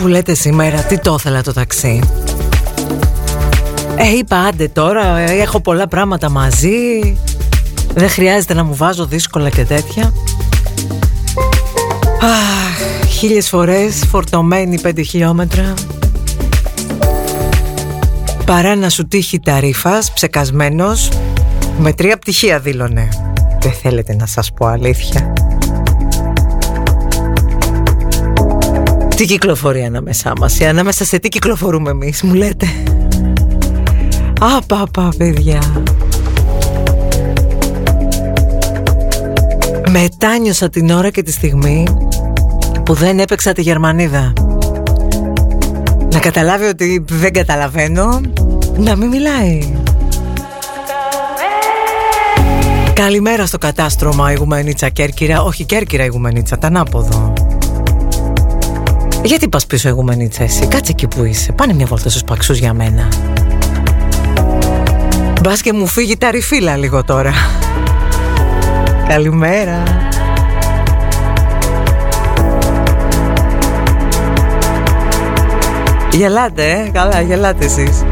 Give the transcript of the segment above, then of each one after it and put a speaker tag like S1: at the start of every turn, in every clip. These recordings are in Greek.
S1: Λοιπόν που λέτε σήμερα, τι το ήθελα το ταξί; Ε, είπα άντε τώρα, έχω πολλά πράγματα μαζί. Δεν χρειάζεται να μου βάζω δύσκολα και τέτοια. Αχ, χίλιες φορές φορτωμένη πέντε χιλιόμετρα. Παρά να σου τύχει ταρήφας, ψεκασμένος, με τρία πτυχία δήλωνε. Δεν θέλετε να σας πω αλήθεια. Τι κυκλοφορεί ανάμεσά μας, ή ανάμεσα σε τι κυκλοφορούμε εμείς, μου λέτε. Απαπα, παιδιά. Μετάνιωσα την ώρα και τη στιγμή που δεν έπαιξα τη Γερμανίδα. Να καταλάβει ότι δεν καταλαβαίνω, να μην μιλάει. Καλημέρα στο κατάστρωμα Ηγουμενίτσα Κέρκυρα Όχι Κέρκυρα Ηγουμενίτσα, τα ανάποδο Γιατί πας πίσω Ηγουμενίτσα εσύ; Κάτσε εκεί που είσαι. Πάνε μια βόλτα στους παξούς για μένα. Μπας και μου φύγει τα ρηφίλα λίγο τώρα. Καλημέρα. Γελάτε, ε, καλά, γελάτε εσείς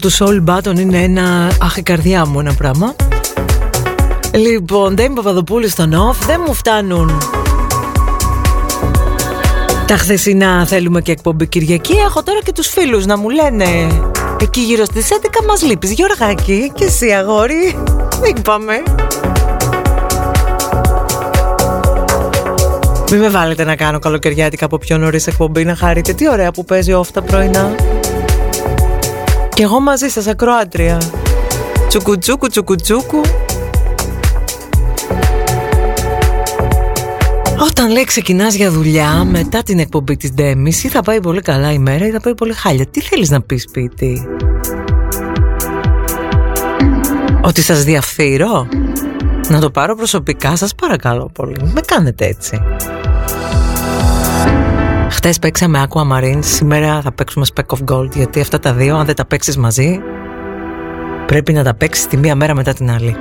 S1: του Soul Button είναι ένα αχ η καρδιά μου ένα πράγμα. Λοιπόν, Ντέμι Παπαδοπούλη στον off δεν μου φτάνουν τα χθεσινά θέλουμε και εκπομπή Κυριακή Έχω τώρα και τους φίλους να μου λένε Εκεί γύρω στις 11 μας λείπεις Γιώργακη και εσύ αγόρι Είπαμε Μην με βάλετε να κάνω καλοκαιριάτικα από πιο νωρίς εκπομπή να χαρείτε. Τι ωραία που παίζει off τα πρωινά Και εγώ μαζί σας ακροάτρια Τσουκουτσούκου τσουκουτσούκου Όταν λέει ξεκινάς για δουλειά μετά την εκπομπή της Ντέμις ή θα πάει πολύ καλά η μέρα ή θα πάει πολύ χάλια. Τι θέλεις να πεις σπίτι. Ότι σας διαφθείρω; Να το πάρω προσωπικά σας παρακαλώ πολύ. Με κάνετε έτσι. Χτες παίξαμε Aquamarine, σήμερα θα παίξουμε Speck of Gold γιατί αυτά τα δύο αν δεν τα παίξεις μαζί πρέπει να τα παίξεις τη μία μέρα μετά την άλλη.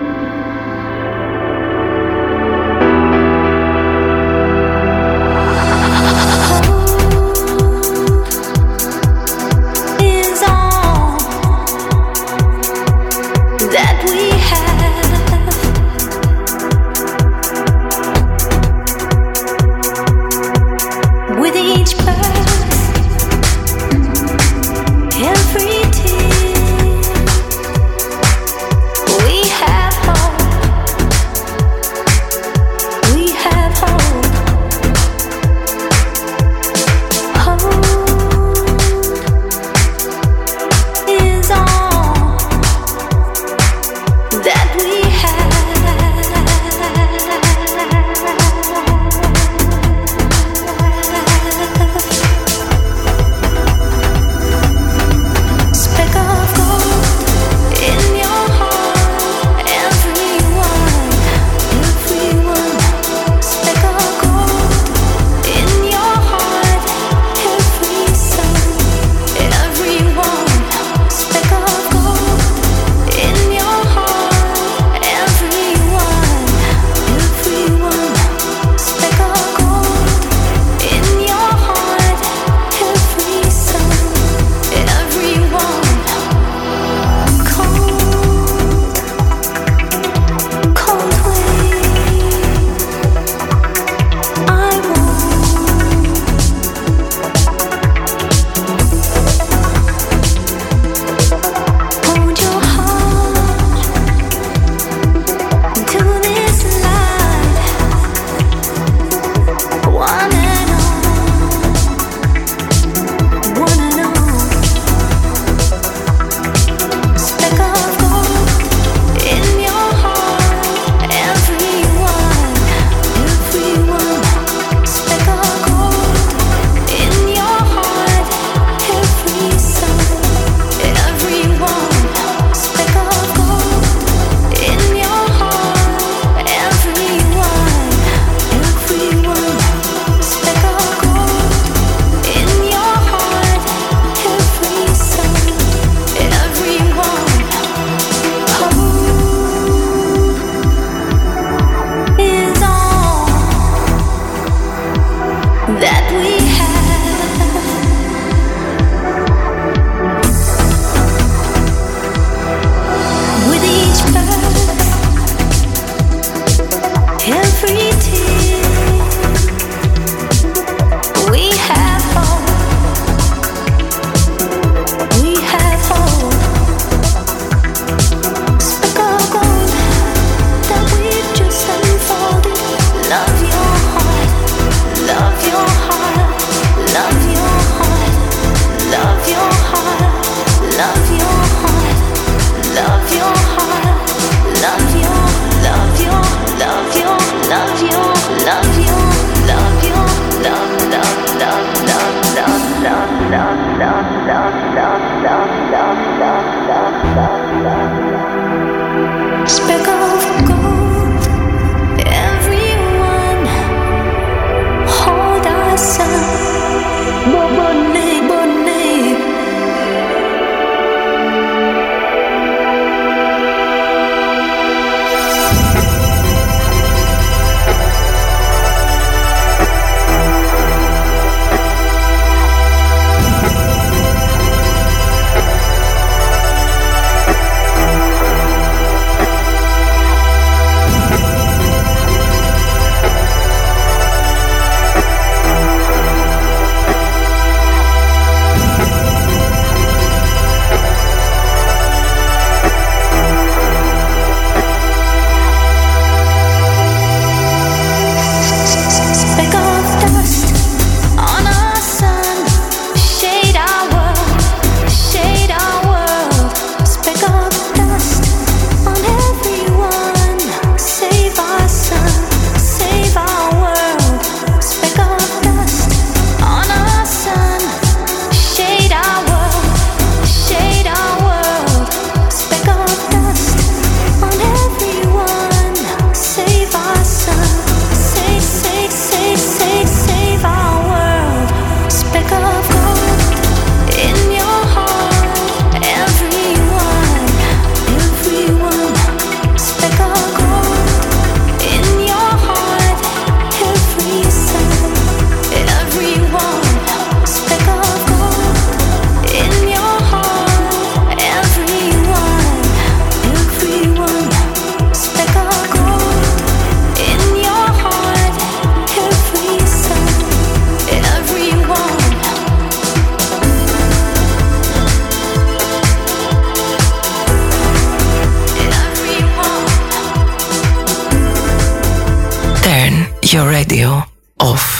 S2: Your radio off.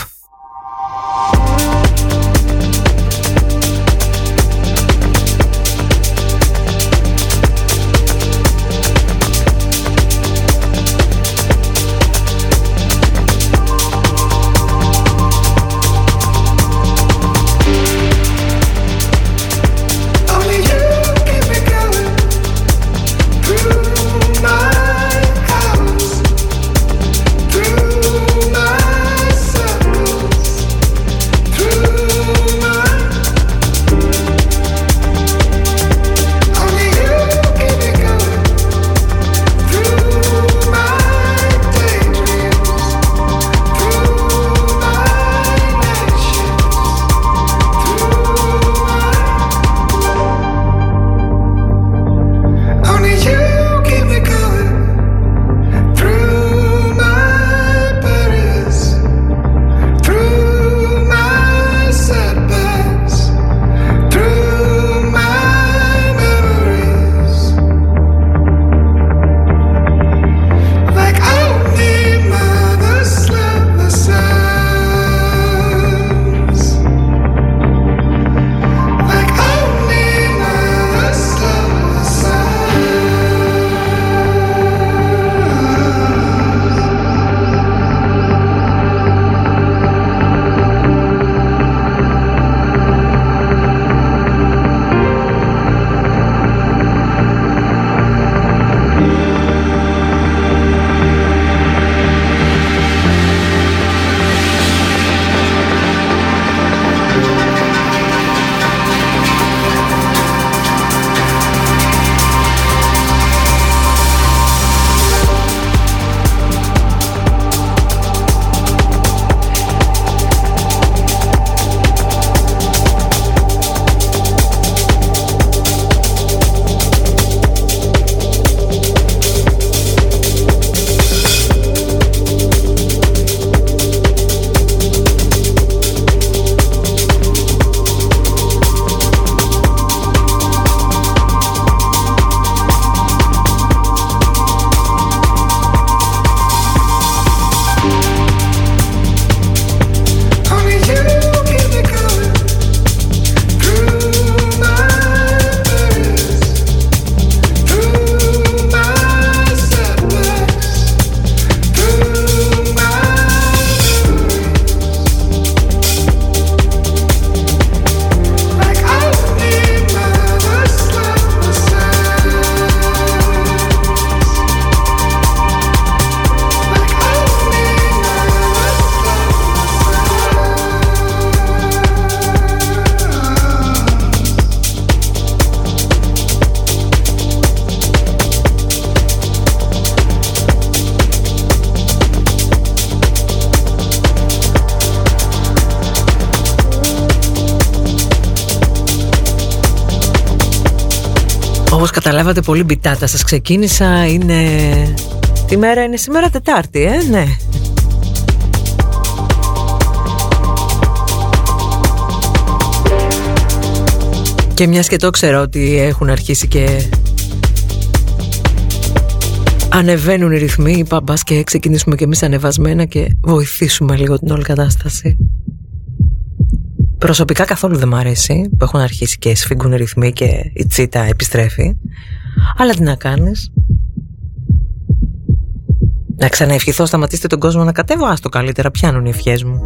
S2: Καταλάβατε πολύ μπιτάτα. Σας ξεκίνησα Είναι... Τι μέρα είναι σήμερα; Τετάρτη ε ναι. Και μιας και το ξέρω ότι έχουν αρχίσει και ανεβαίνουν οι ρυθμοί είπα μπας και ξεκινήσουμε και εμείς ανεβασμένα και βοηθήσουμε λίγο την όλη κατάσταση Προσωπικά καθόλου δεν μ' αρέσει που έχουν αρχίσει και σφίγγουν ρυθμοί και η τσίτα επιστρέφει. Αλλά τι να κάνεις. Να ξαναευχηθώ σταματήστε τον κόσμο να κατέβω Άστο καλύτερα πιάνουν οι ευχές μου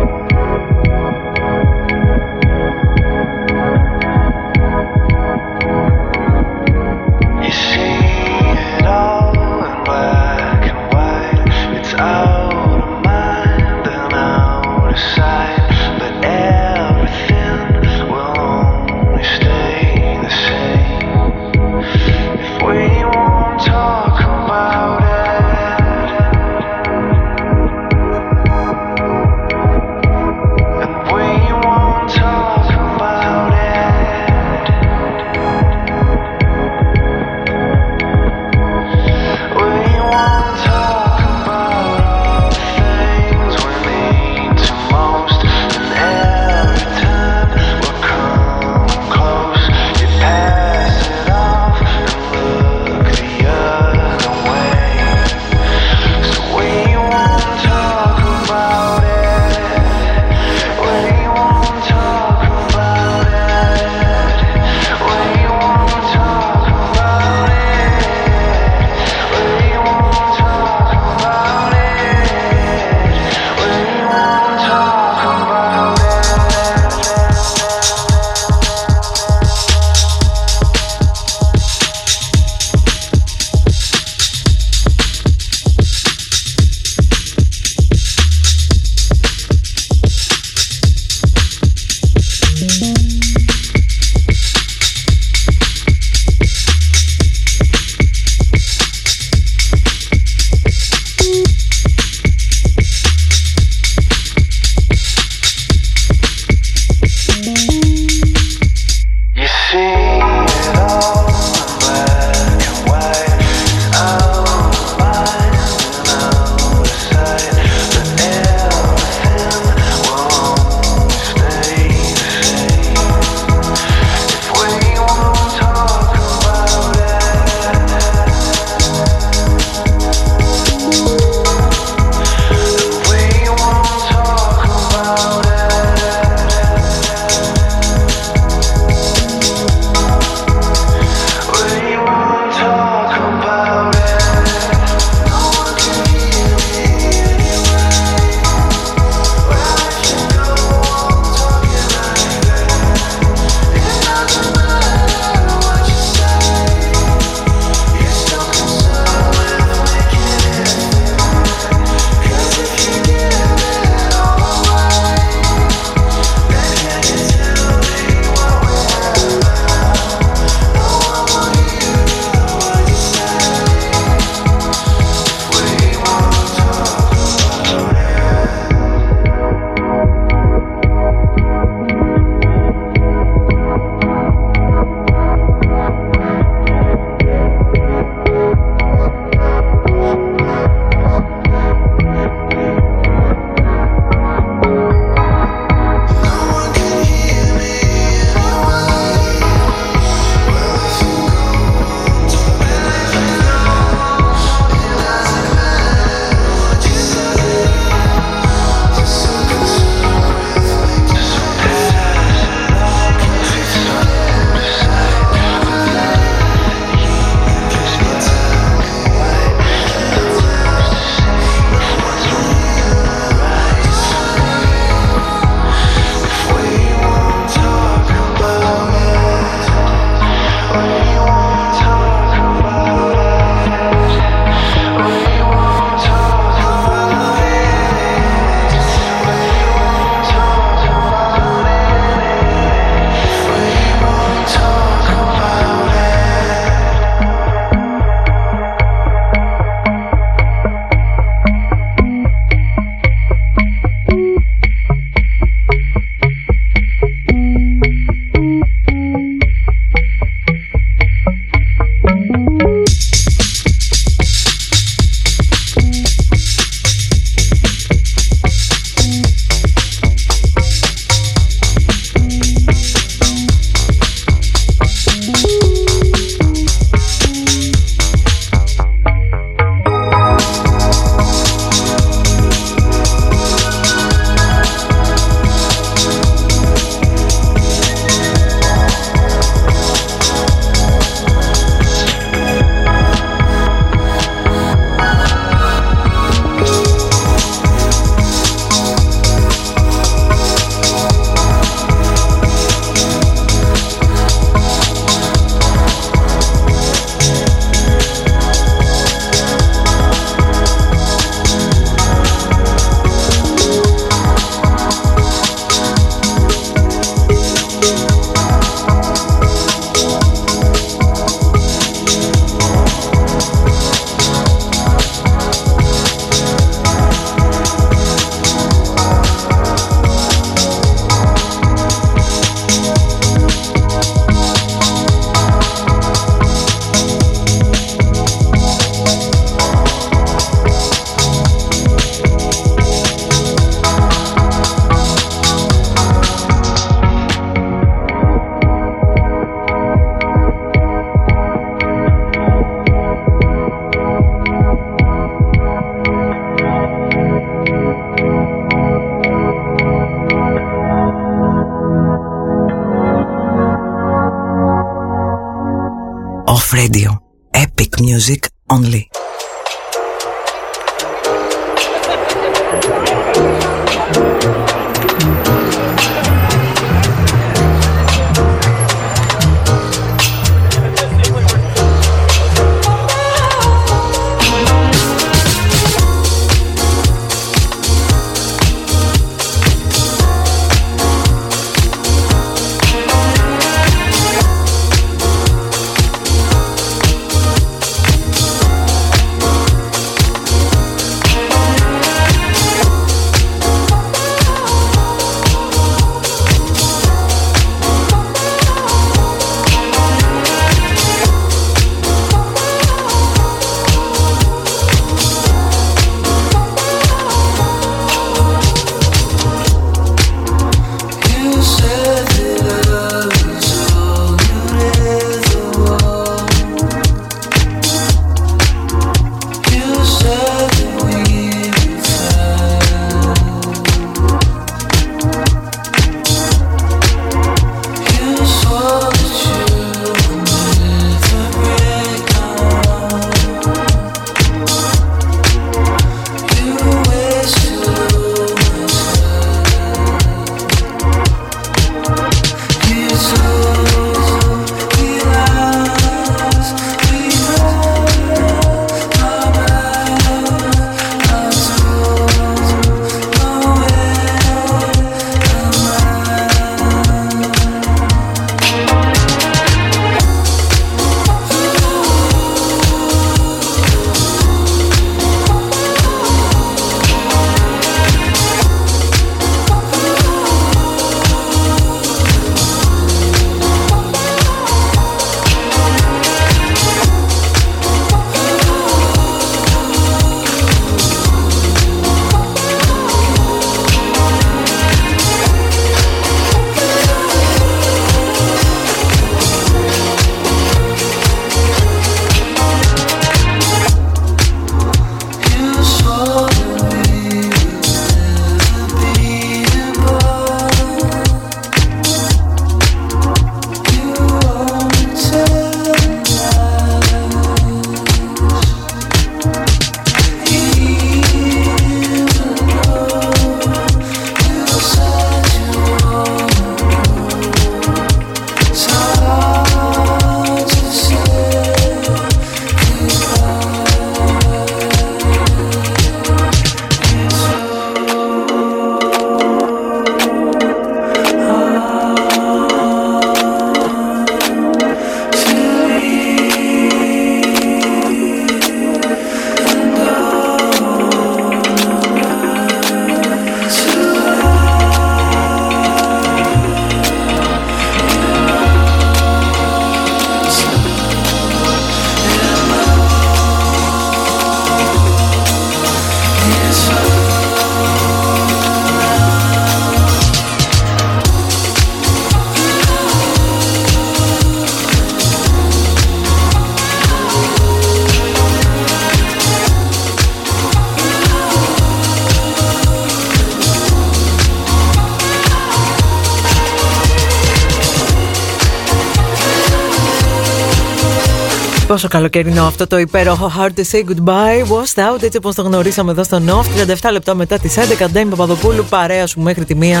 S1: Πόσο καλοκαιρινό αυτό το υπέροχο Hard to say goodbye Washed out έτσι όπως το γνωρίσαμε εδώ στο North 37 λεπτά μετά τις 11 Ντέμι Παπαδοπούλου παρέα σου μέχρι τη μία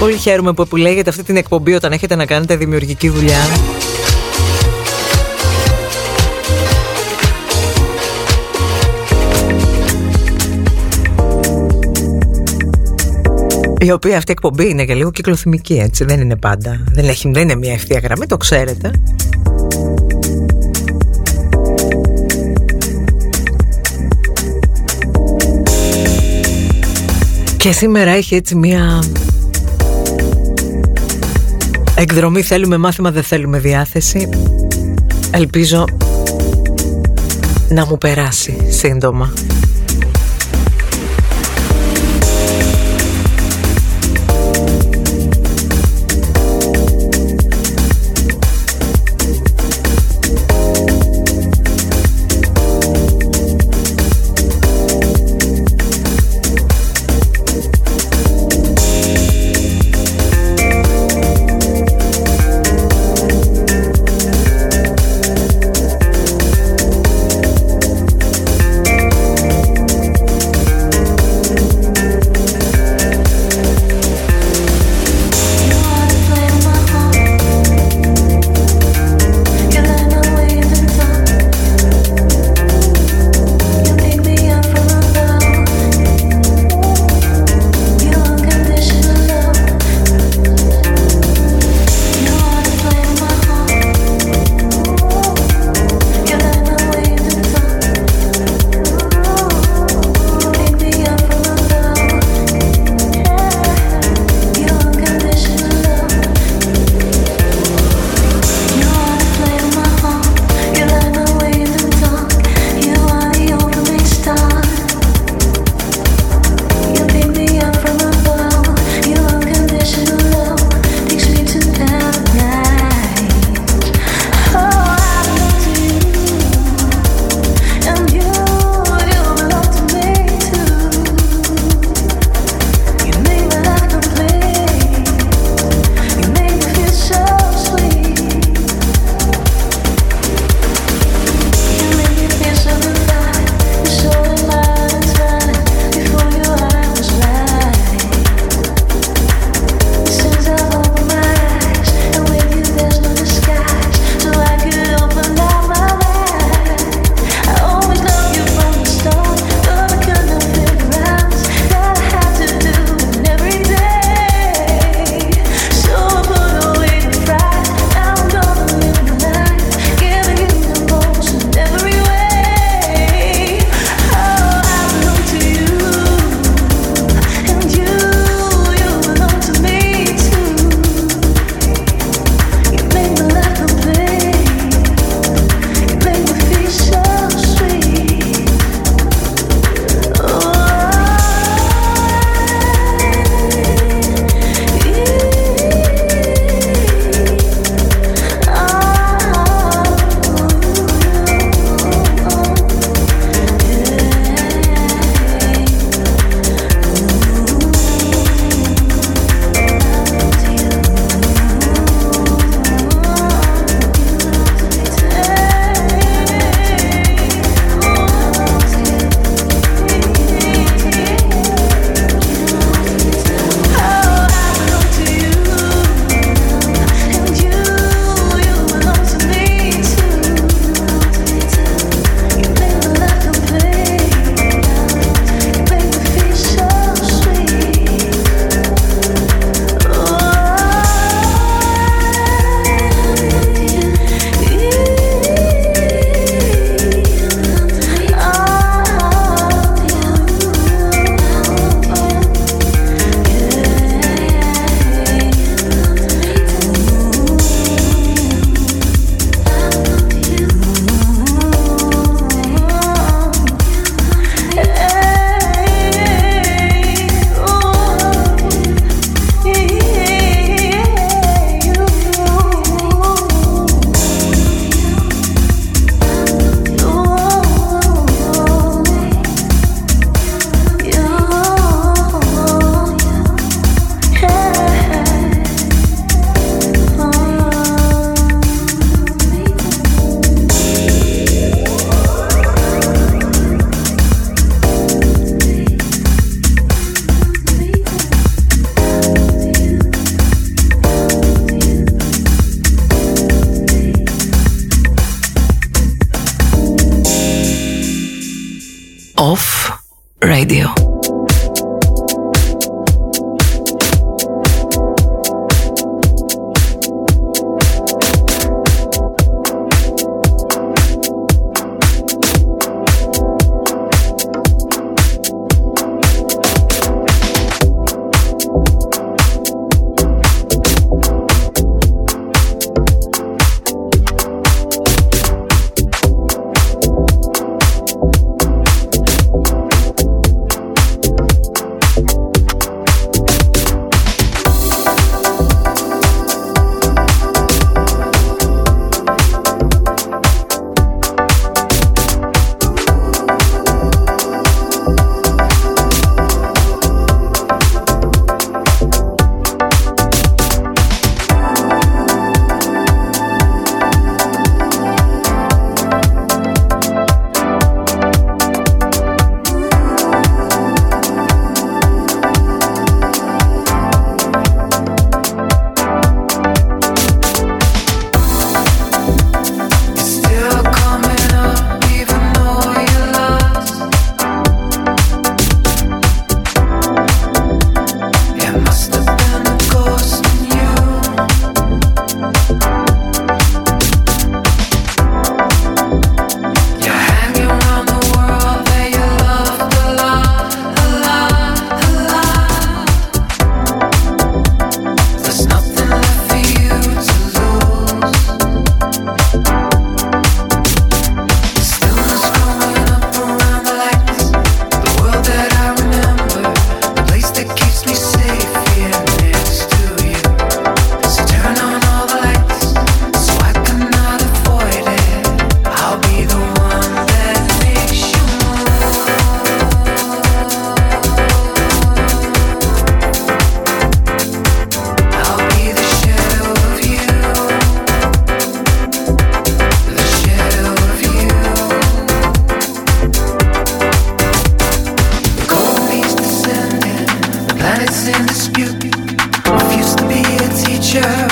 S1: Πολύ χαίρομαι που επιλέγετε αυτή την εκπομπή όταν έχετε να κάνετε δημιουργική δουλειά Η οποία αυτή η εκπομπή είναι και λίγο κυκλοθυμική έτσι, δεν είναι πάντα. Δεν, έχει, δεν είναι μια ευθεία γραμμή, το ξέρετε. Και σήμερα έχει έτσι μία εκδρομή. Θέλουμε μάθημα δεν θέλουμε διάθεση. Ελπίζω να μου περάσει σύντομα future.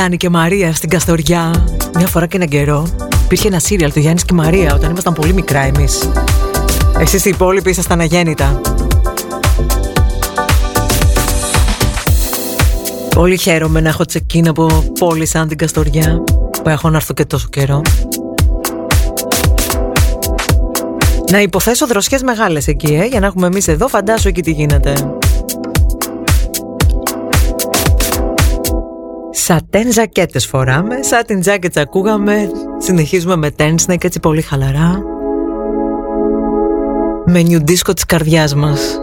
S1: Γιάννη και Μαρία στην Καστοριά. Μια φορά και έναν καιρό υπήρχε ένα σύριαλ του Γιάννης και Μαρία όταν ήμασταν πολύ μικρά εμείς. Εσείς οι υπόλοιποι ήσασταν αγέννητα. Πολύ χαίρομαι να έχω τσεκίν από πόλη σαν την Καστοριά που έχω να έρθω και τόσο καιρό. Να υποθέσω δροσιές μεγάλες εκεί, ε, για να έχουμε εμείς εδώ, φαντάσου εκεί τι γίνεται. Σατέν ζακέτες φοράμε, σαν την τζάκετς ακούγαμε, συνεχίζουμε με τένσνεκ έτσι πολύ χαλαρά. Με νιουντίσκο της καρδιάς μας.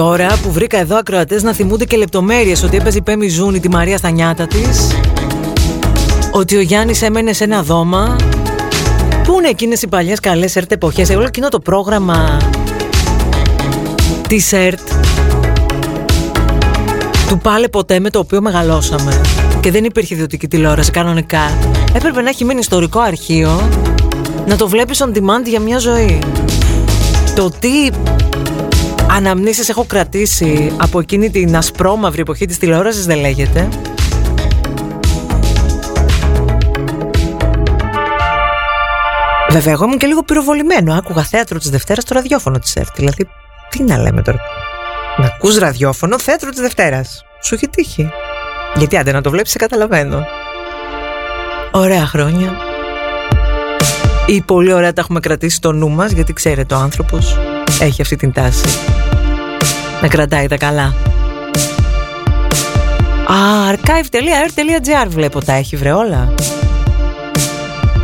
S1: Τώρα που βρήκα εδώ ακροατές να θυμούνται και λεπτομέρειες ότι έπαιζε η Πέμι Ζούνη τη Μαρία στα νιάτα της ότι ο Γιάννης έμενε σε ένα δώμα. Πού είναι εκείνες οι παλιές καλές ΕΡΤ εποχές; Εγώ εκείνο το πρόγραμμα της ΕΡΤ του πάλε ποτέ με το οποίο μεγαλώσαμε. Και δεν υπήρχε ιδιωτική τηλεόραση κανονικά. Έπρεπε να έχει μείνει ιστορικό αρχείο να το βλέπεις on demand για μια ζωή. Το τι αναμνήσεις έχω κρατήσει από εκείνη την ασπρόμαυρη εποχή της τηλεόρασης δεν λέγεται Βέβαια, εγώ ήμουν και λίγο πυροβολημένο. Άκουγα θέατρο της Δευτέρας στο ραδιόφωνο της ΕΡΤ. Δηλαδή, τι να λέμε τώρα; Να ακούς ραδιόφωνο, θέατρο της Δευτέρας. Σου έχει τύχει. Γιατί άντε να το βλέπεις, σε καταλαβαίνω. Ωραία χρόνια. Ή πολύ ωραία τα έχουμε κρατήσει στο νου μας, γιατί ξέρετε, ο άνθρωπος έχει αυτή την τάση. Να κρατάει τα καλά. Α, archive.air.gr βλέπω τα έχει βρε όλα.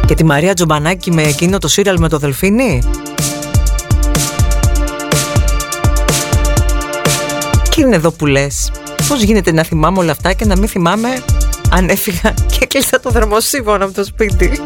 S1: Και τη Μαρία Τζομπανάκη με εκείνο το σύριαλ με το Δελφίνι. Και είναι εδώ που λες Πώς γίνεται να θυμάμαι όλα αυτά και να μην θυμάμαι αν έφυγα και κλείσα το θερμοσύμφωνο από το σπίτι.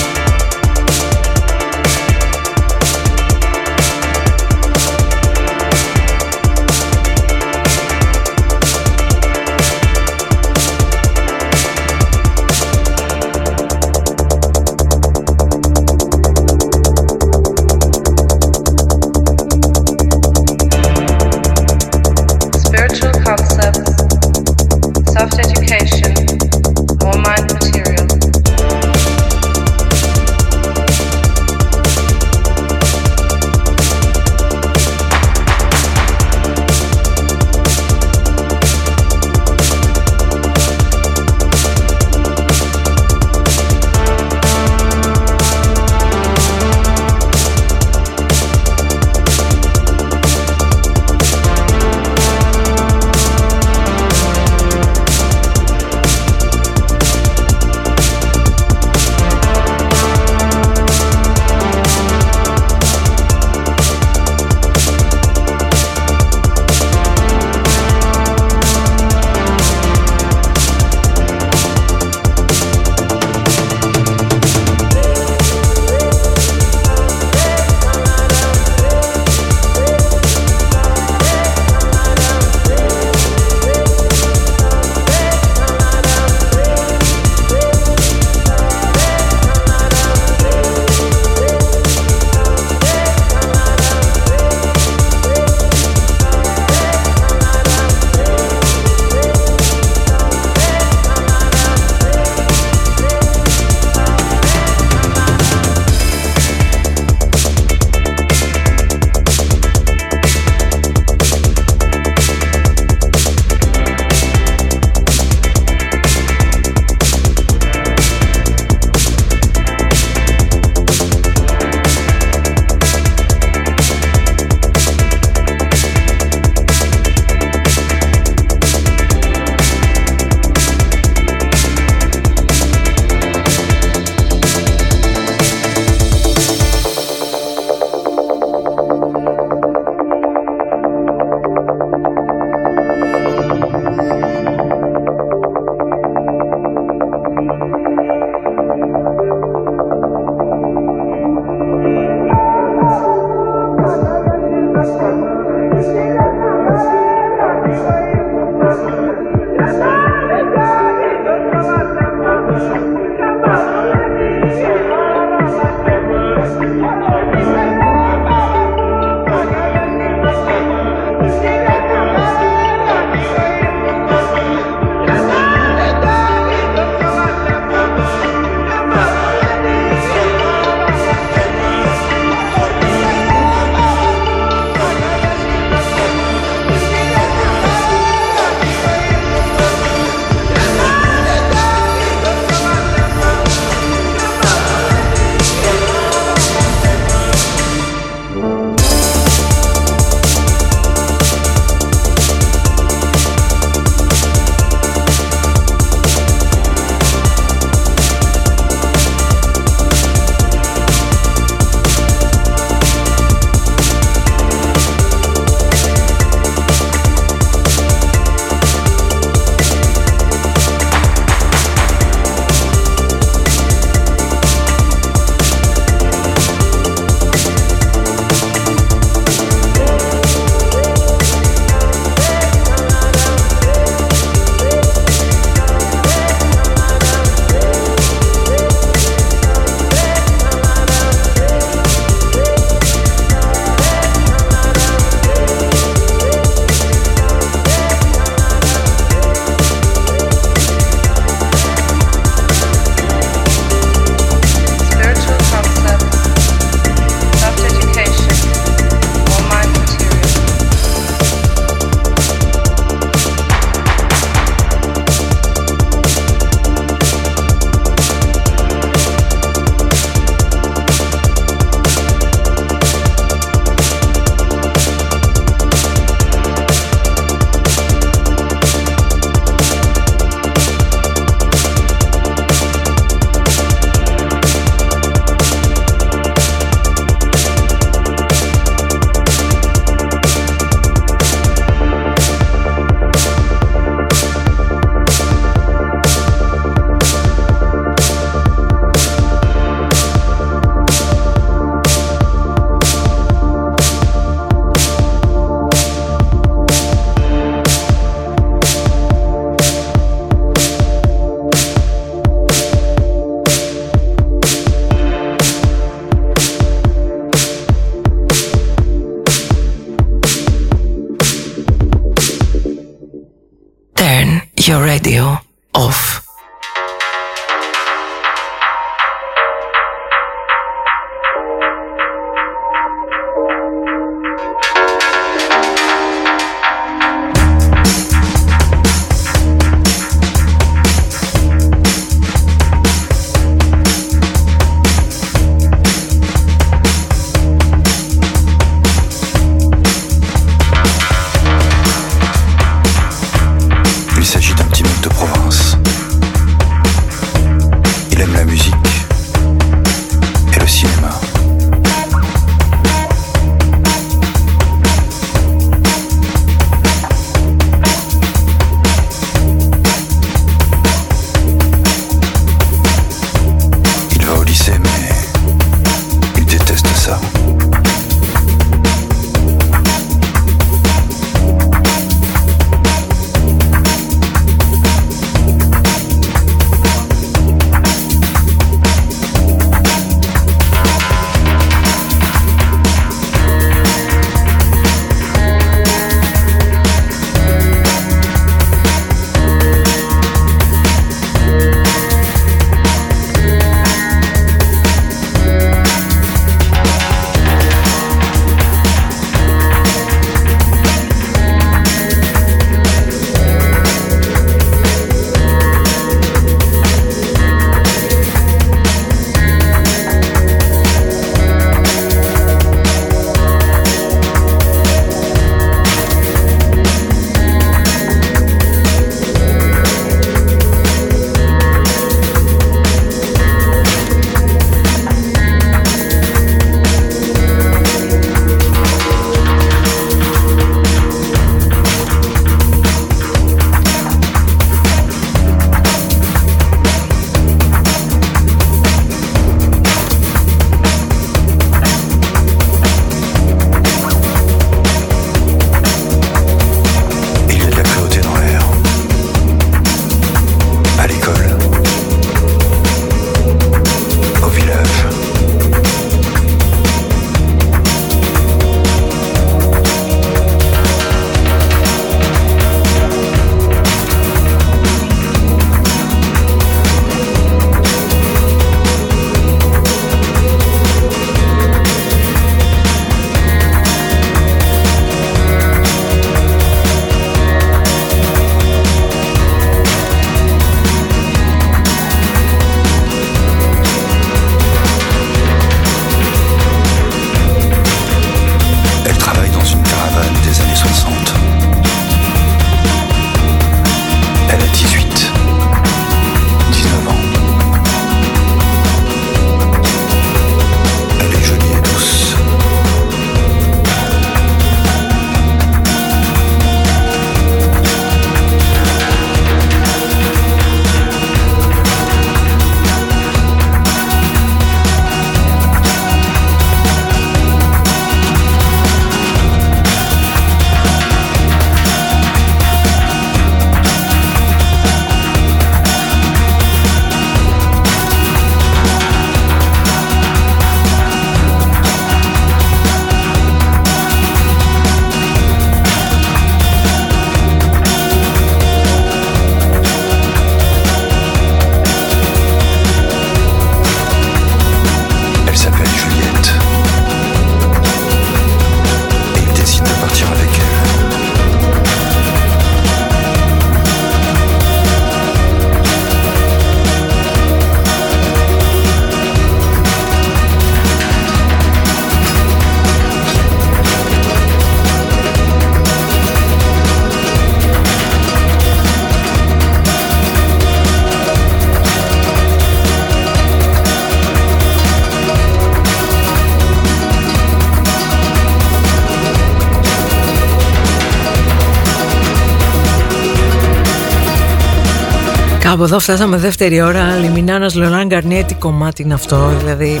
S1: Από εδώ φτάσαμε δεύτερη ώρα. Λιμινάνας Λεωνάν Γκαρνιέ, τι κομμάτι είναι αυτό. Δηλαδή,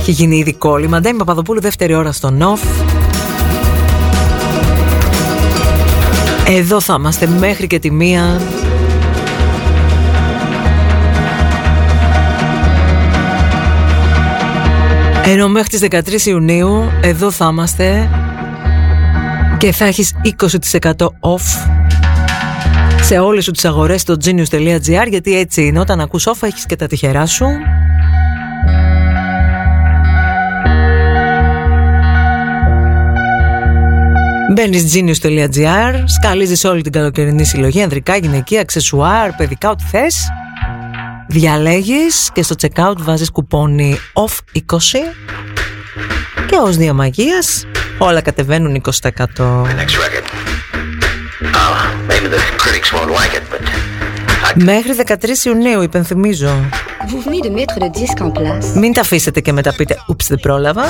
S1: έχει γίνει ήδη κόλλημα. Ντέμι Παπαδοπούλου, δεύτερη ώρα στο ΝΟΦ. Εδώ θα είμαστε μέχρι και τη μία. Ενώ μέχρι τις 13 Ιουνίου εδώ θα είμαστε και θα έχεις 20% off σε όλες σου τις αγορές στο genius.gr γιατί έτσι είναι όταν ακούς όφα έχεις και τα τυχερά σου Μπαίνεις genius.gr, σκαλίζεις όλη την καλοκαιρινή συλλογή, ανδρικά, γυναικεία, αξεσουάρ, παιδικά, ό,τι θες. Διαλέγεις και στο checkout βάζεις κουπόνι OFF20 και ως διαμαγείας όλα κατεβαίνουν 20%. Μέχρι 13 Ιουνίου, υπενθυμίζω. Μην τα αφήσετε και μετά πείτε «Ούψ, δεν πρόλαβα».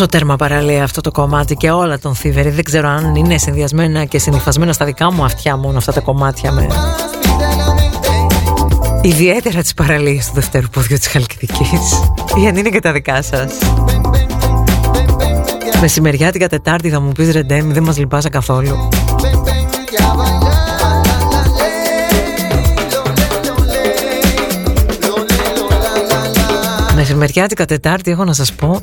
S1: Πόσο τέρμα παραλύει αυτό το κομμάτι και όλα τον θύβερη. Δεν ξέρω αν είναι συνδυασμένα και συνηθισμένα στα δικά μου αυτιά μόνο αυτά τα κομμάτια με... Ιδιαίτερα τις παραλίες του δευτέρου ποδιού της Χαλκιδικής. Ή αν είναι και τα δικά σας. Μεσημεριάτικα Τετάρτη θα μου πεις Ρεντέμι δεν μας λυπάσα καθόλου. Μεσημεριάτικα Τετάρτη έχω να σας πω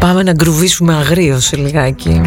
S1: Πάμε να γκρουβίσουμε αγρίως λιγάκι.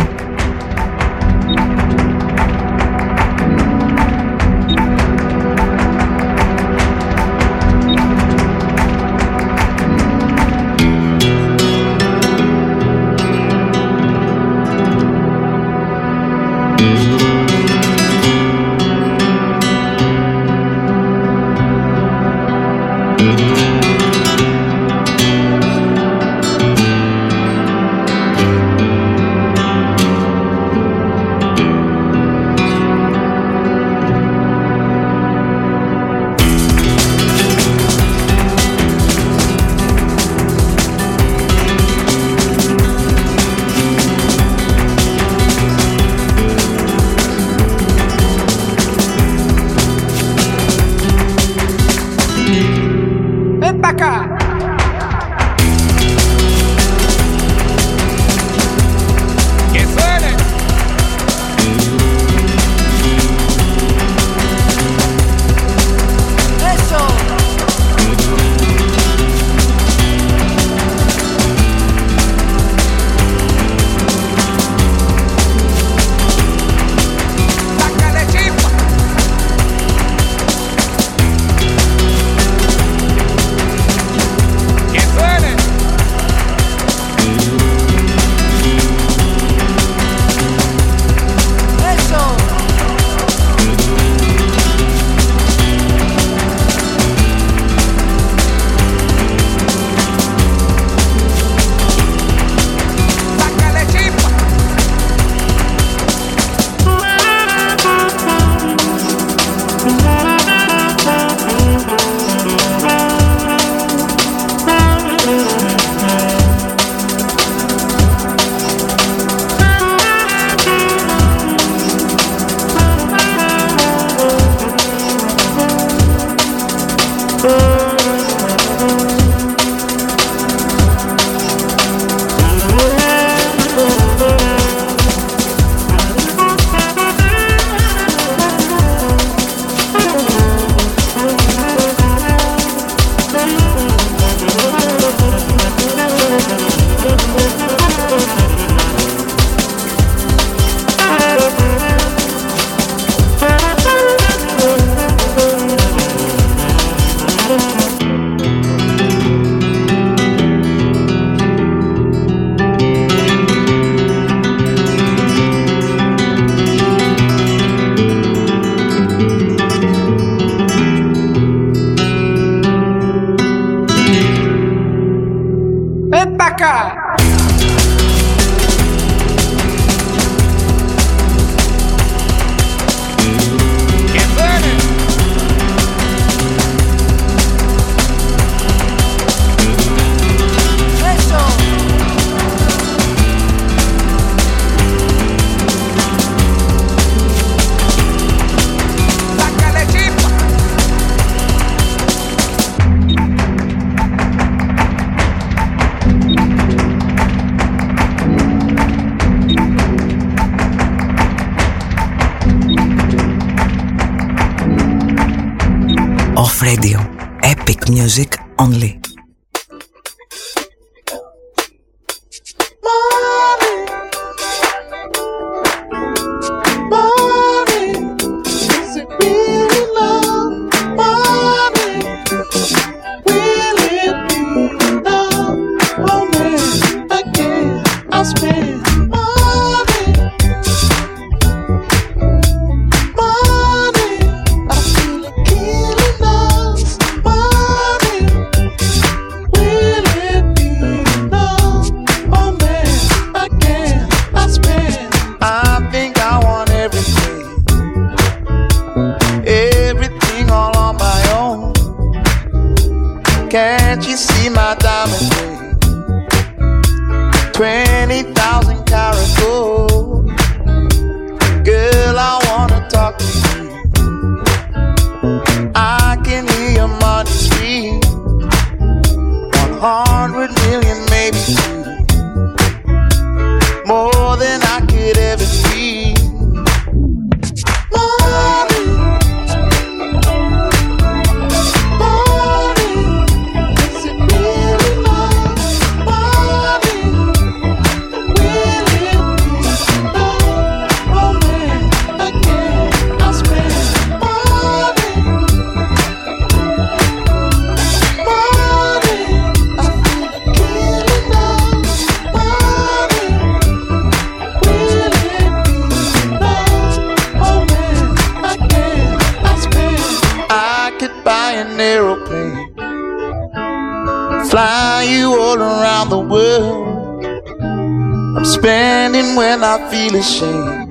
S3: Feel ashamed.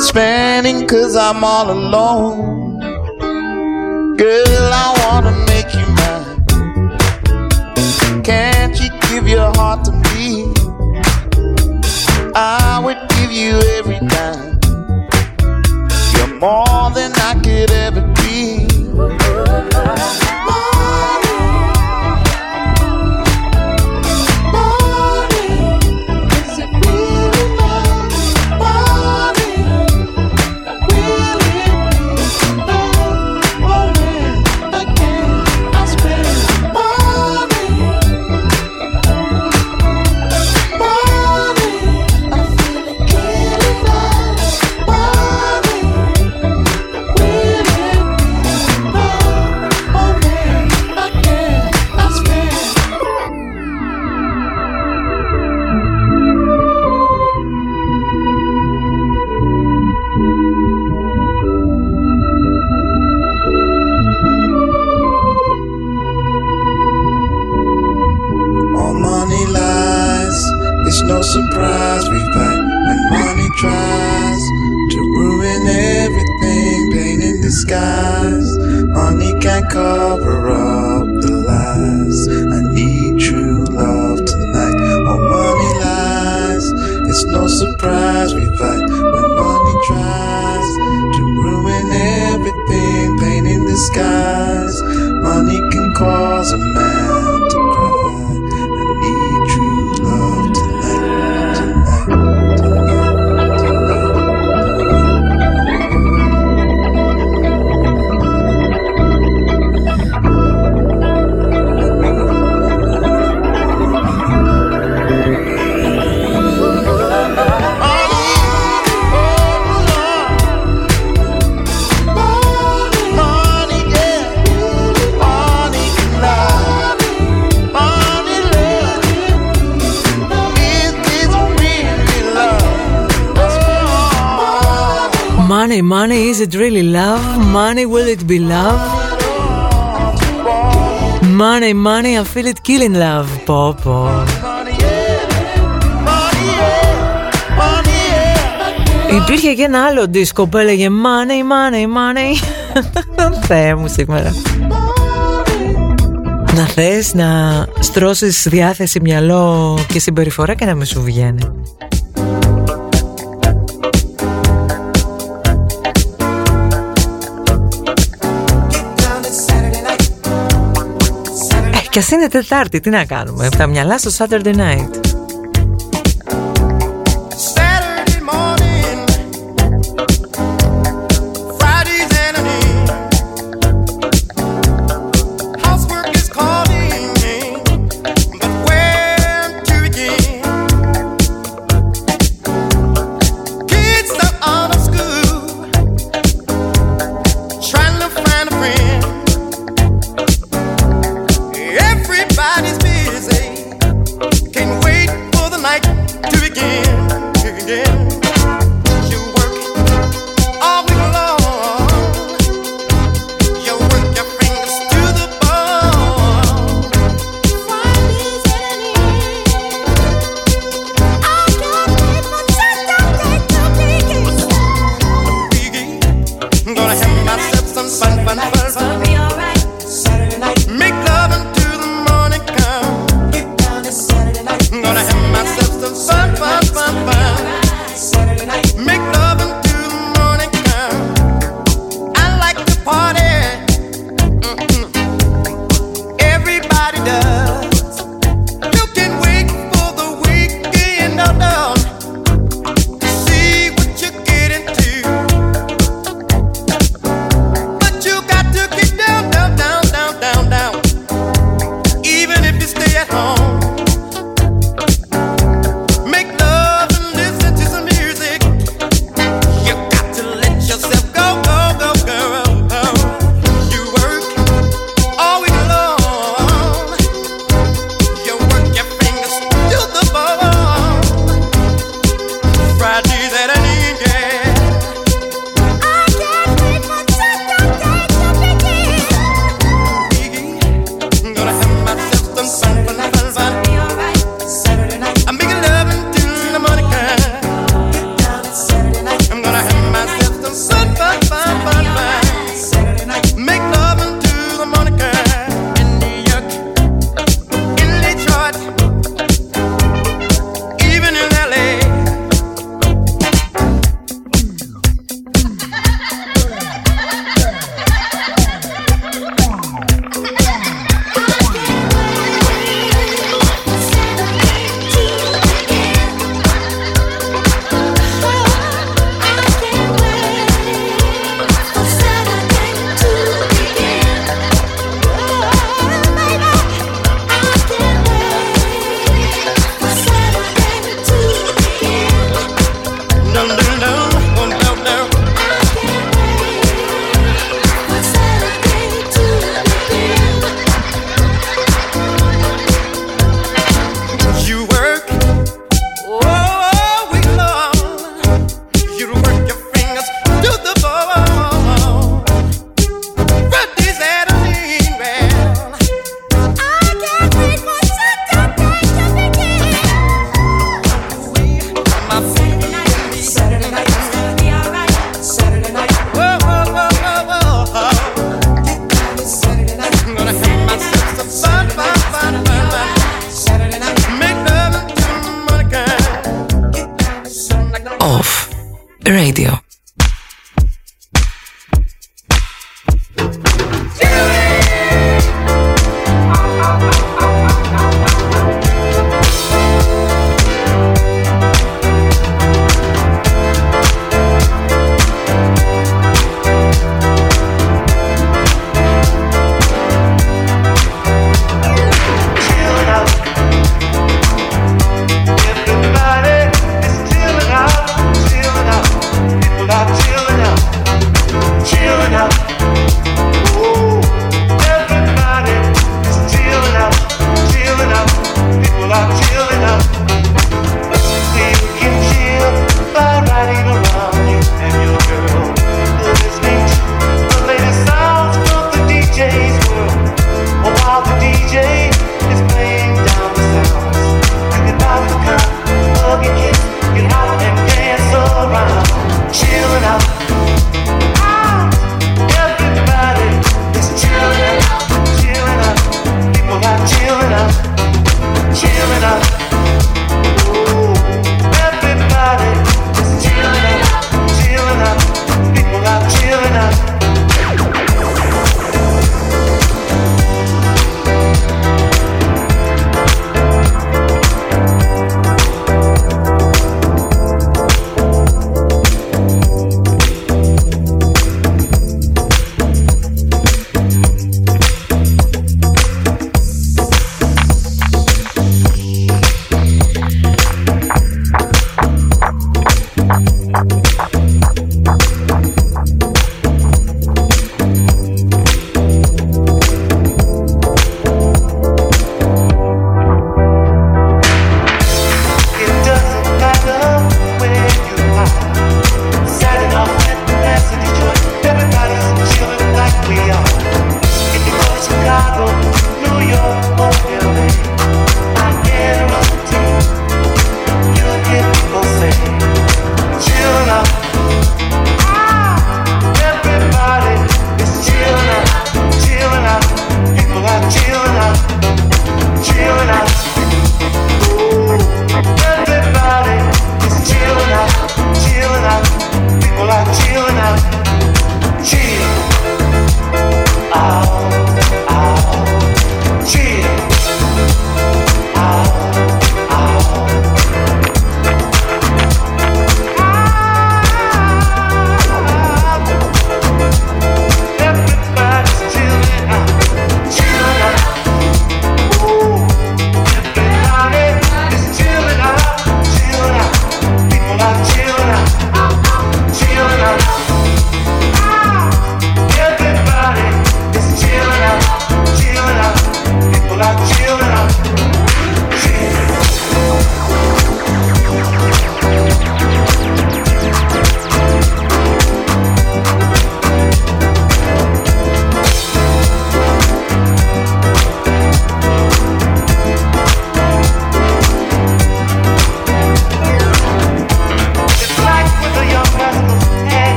S3: Spending cause I'm all alone.
S1: Money, is it really love? Money, will it be love?
S4: Money, money, I feel it killing love. Πω, πω. Υπήρχε και ένα άλλο δίσκο που έλεγε Money, money, money. Θεέ μου σήμερα. Να θες να στρώσεις διάθεση, μυαλό και συμπεριφορά και να με σου βγαίνει. Ε, κι ας είναι Τετάρτη, τι να κάνουμε. Τα μυαλά στο Saturday night.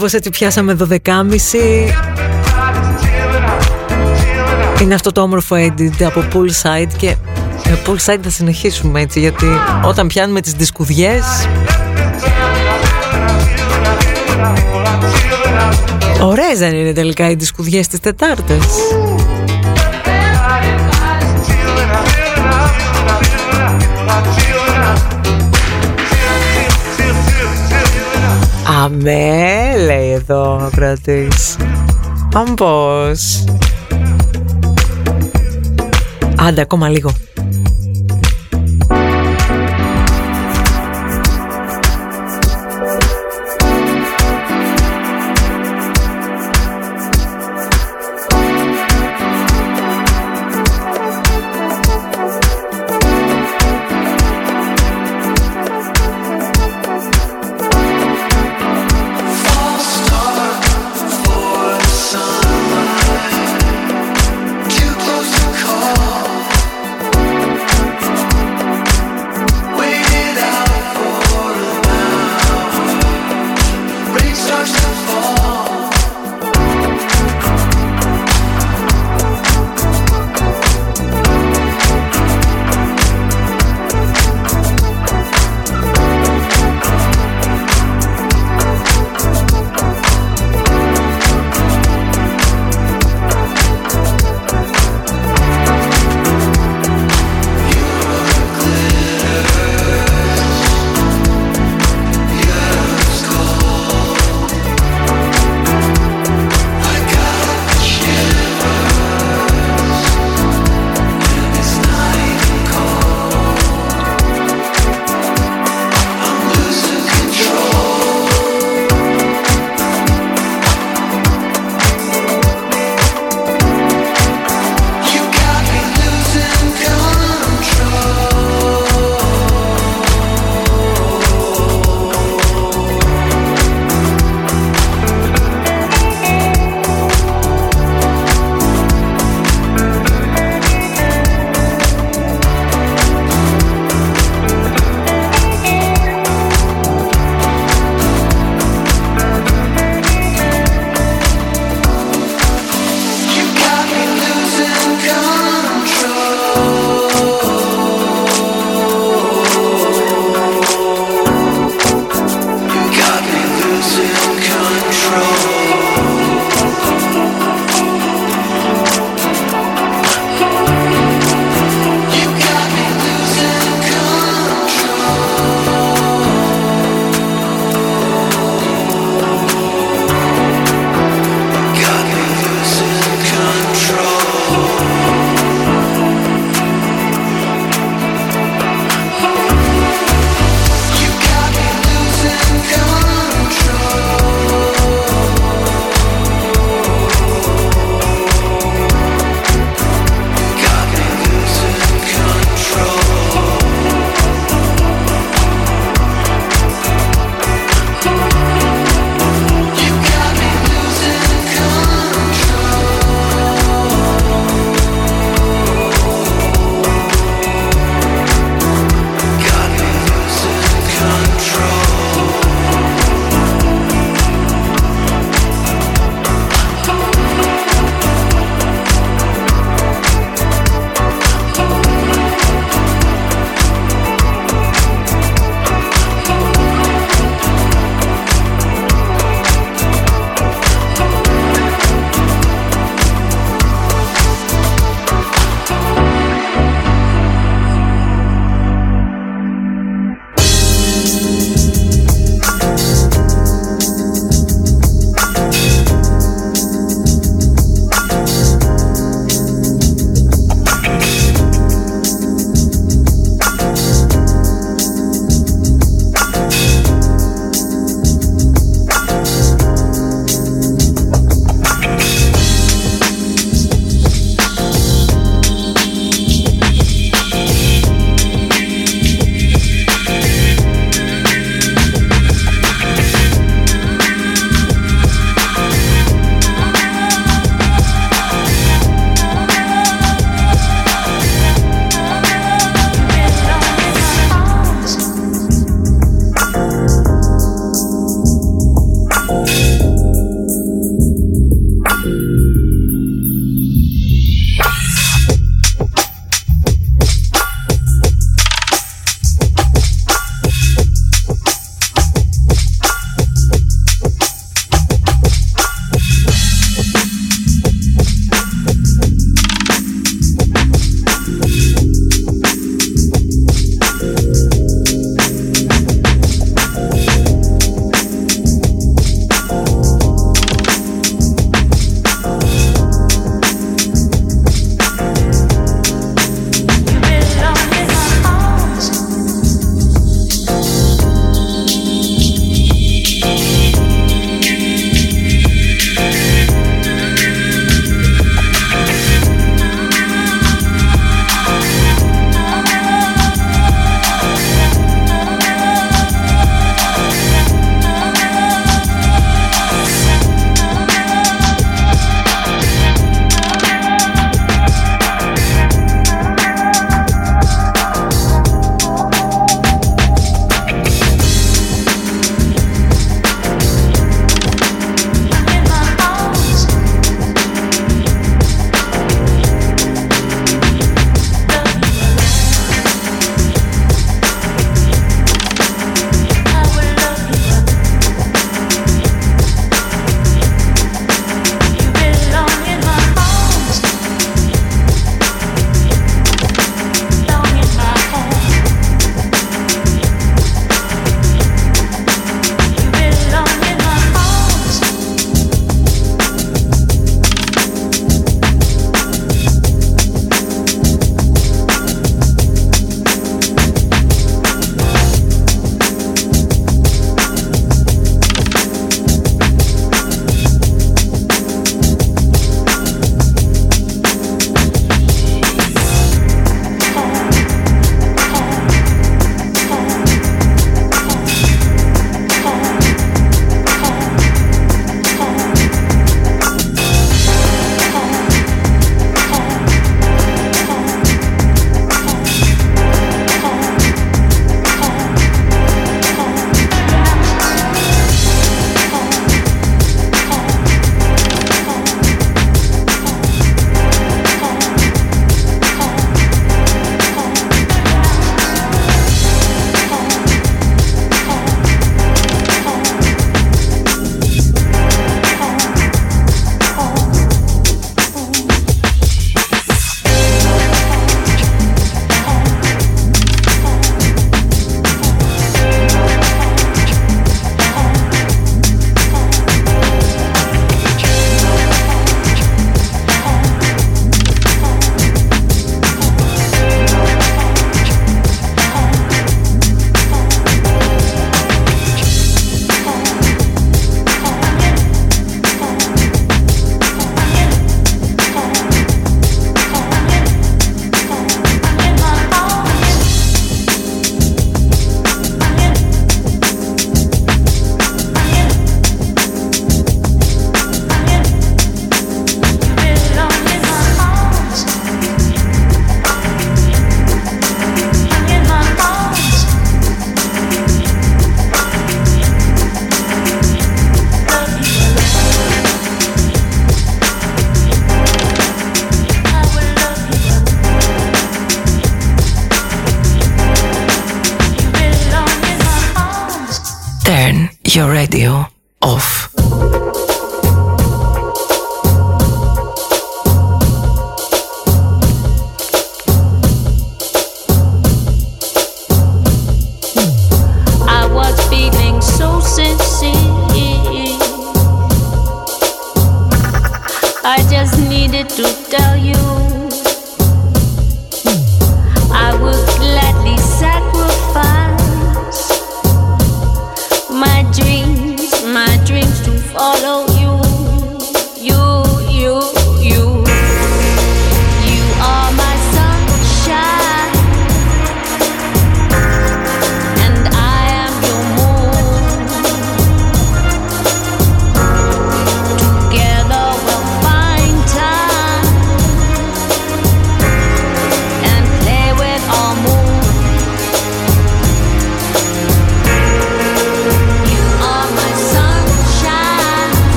S1: Κάπως έτσι πιάσαμε 12.30 Είναι αυτό το όμορφο edit από Poolside Και με Poolside θα συνεχίσουμε έτσι Γιατί όταν πιάνουμε τις δισκουδιές Ωραίες δεν είναι τελικά οι δισκουδιές τις Τετάρτες Αμέ, λέει εδώ ο κρατής. Αμπός. Άντε, ακόμα λίγο.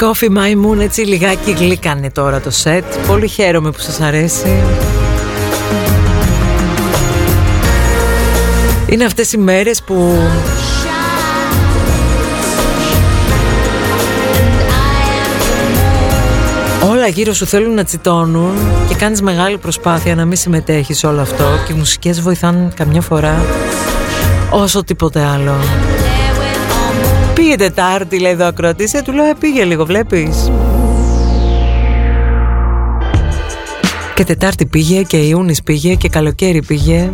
S1: Coffee My Moon έτσι λιγάκι γλύκανε τώρα το σετ Πολύ χαίρομαι που σας αρέσει Είναι αυτές οι μέρες που Όλα γύρω σου θέλουν να τσιτώνουν και κάνεις μεγάλη προσπάθεια να μην συμμετέχεις σε όλο αυτό και οι μουσικές βοηθάνε καμιά φορά όσο τίποτε άλλο. Πήγε Τετάρτη, λέει εδώ ακροατής. Ε, του λέω, «Ε, πήγε λίγο, βλέπεις. Και Τετάρτη πήγε και Ιούνις πήγε και καλοκαίρι πήγε.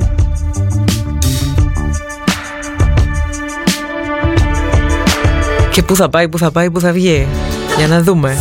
S1: Και πού θα πάει, πού θα πάει, πού θα βγει. Για να δούμε.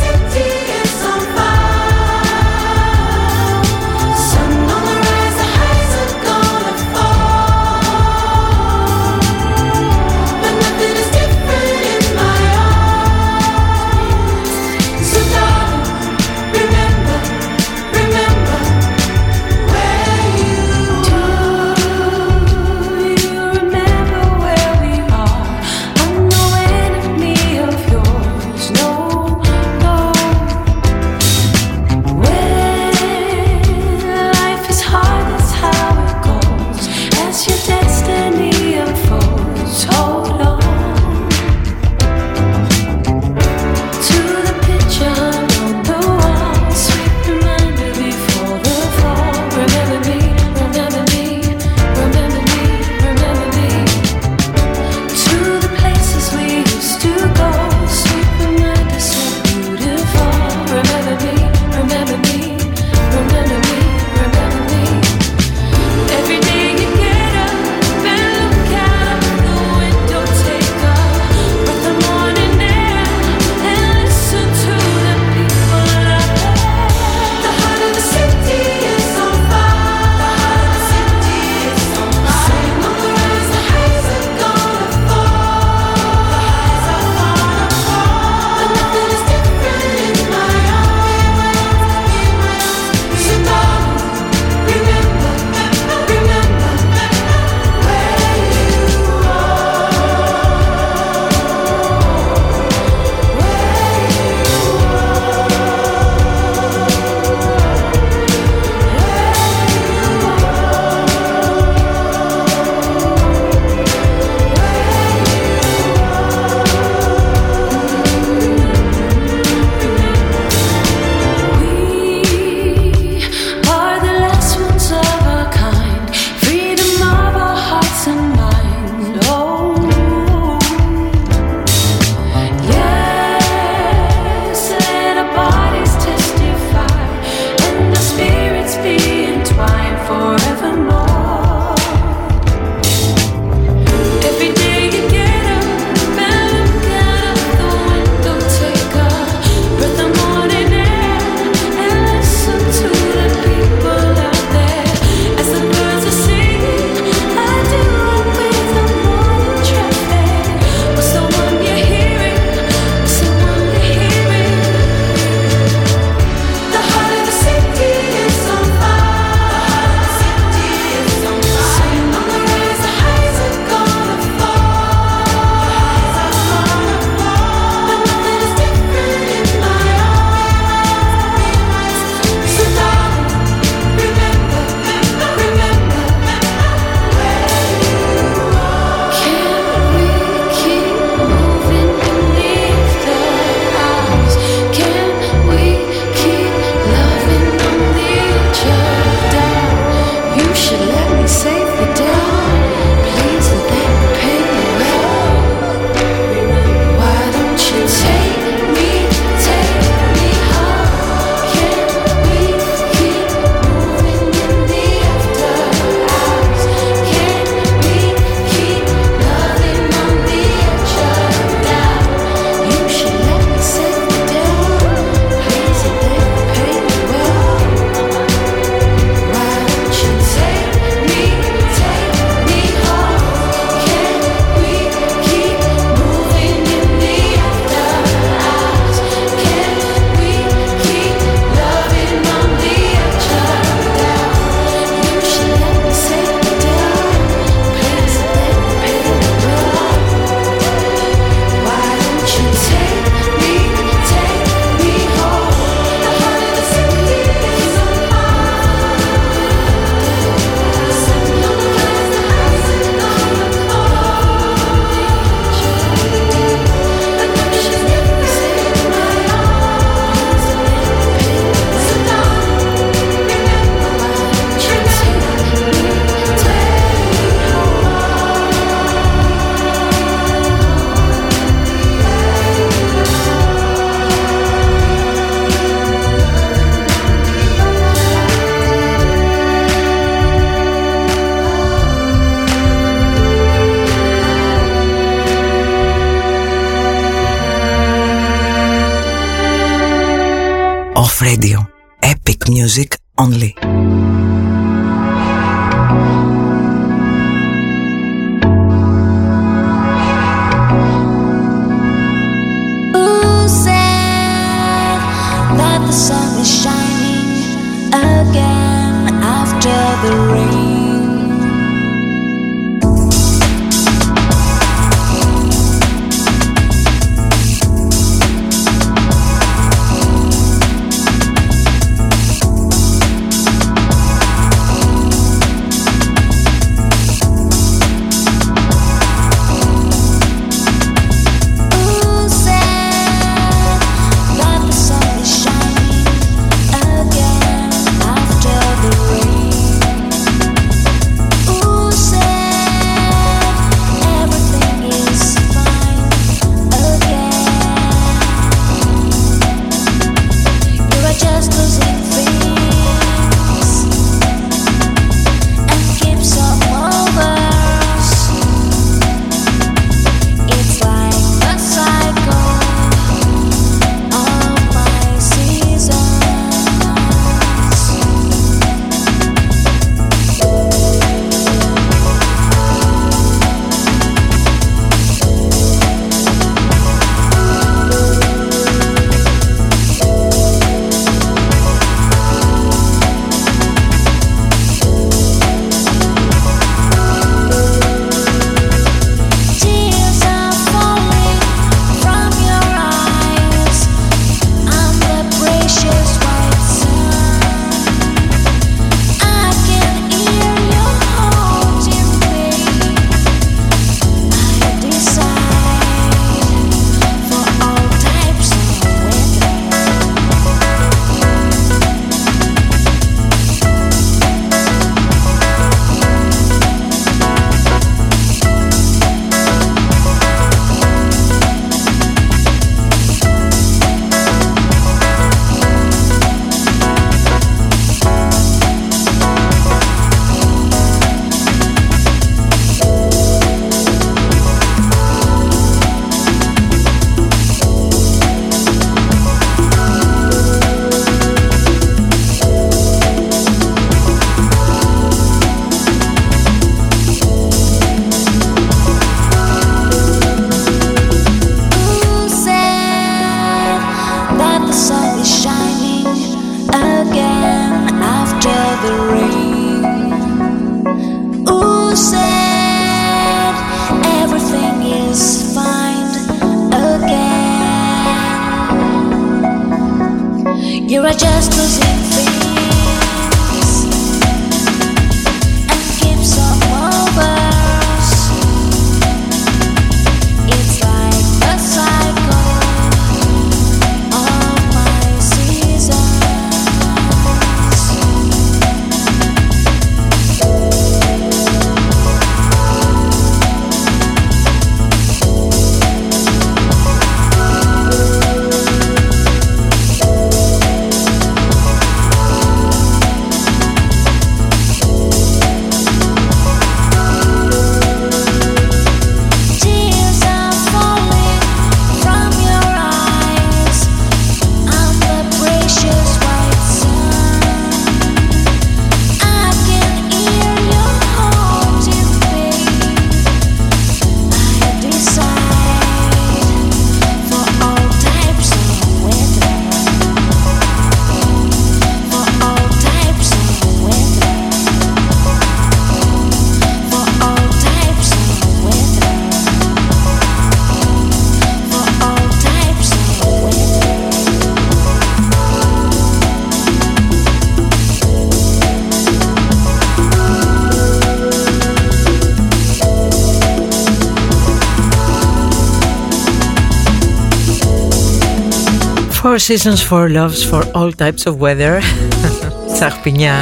S1: Four seasons, four loves for all types of weather. Τσαχπινιά.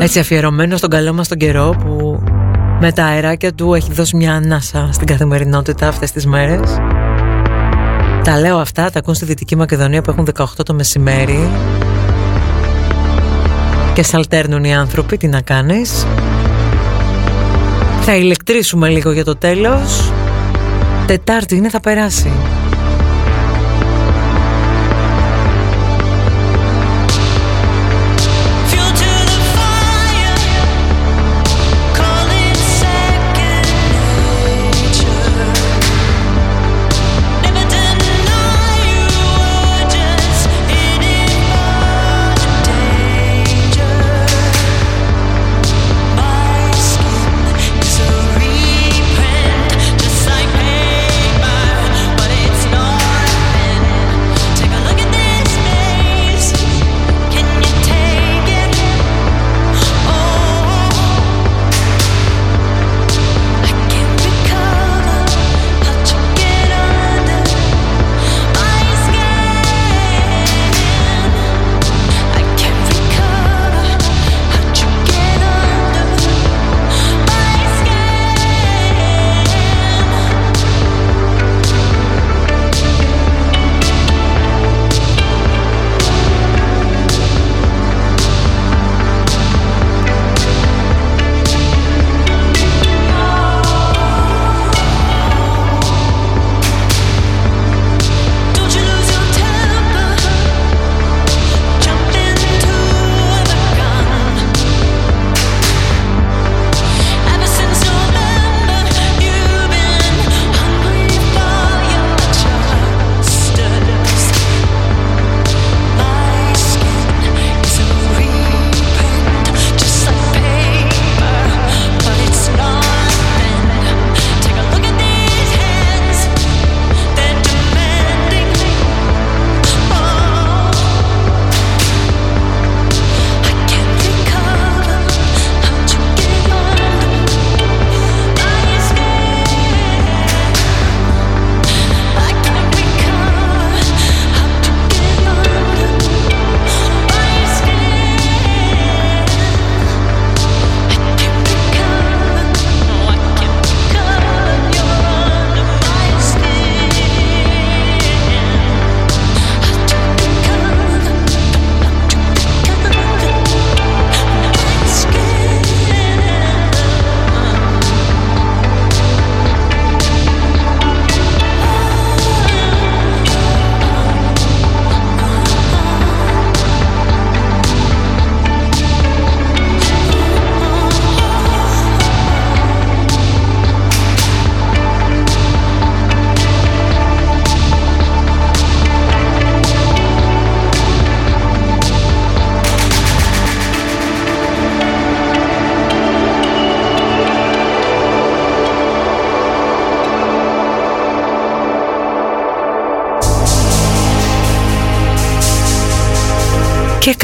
S1: Έτσι αφιερωμένο στον καλό μας τον καιρό που με τα αεράκια του έχει δώσει μια ανάσα στην καθημερινότητα αυτές τις μέρες. Τα λέω αυτά, τα ακούν στη Δυτική Μακεδονία που έχουν 18 το μεσημέρι και σαλτέρνουν οι άνθρωποι, τι να κάνεις. Θα ηλεκτρίσουμε λίγο για το τέλος.
S5: Τετάρτη είναι θα περάσει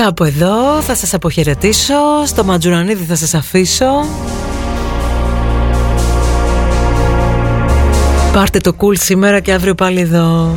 S5: κάπου εδώ θα σας αποχαιρετήσω Στο Ματζουρανίδη θα σας αφήσω. Πάρτε το κουλ σήμερα και αύριο πάλι εδώ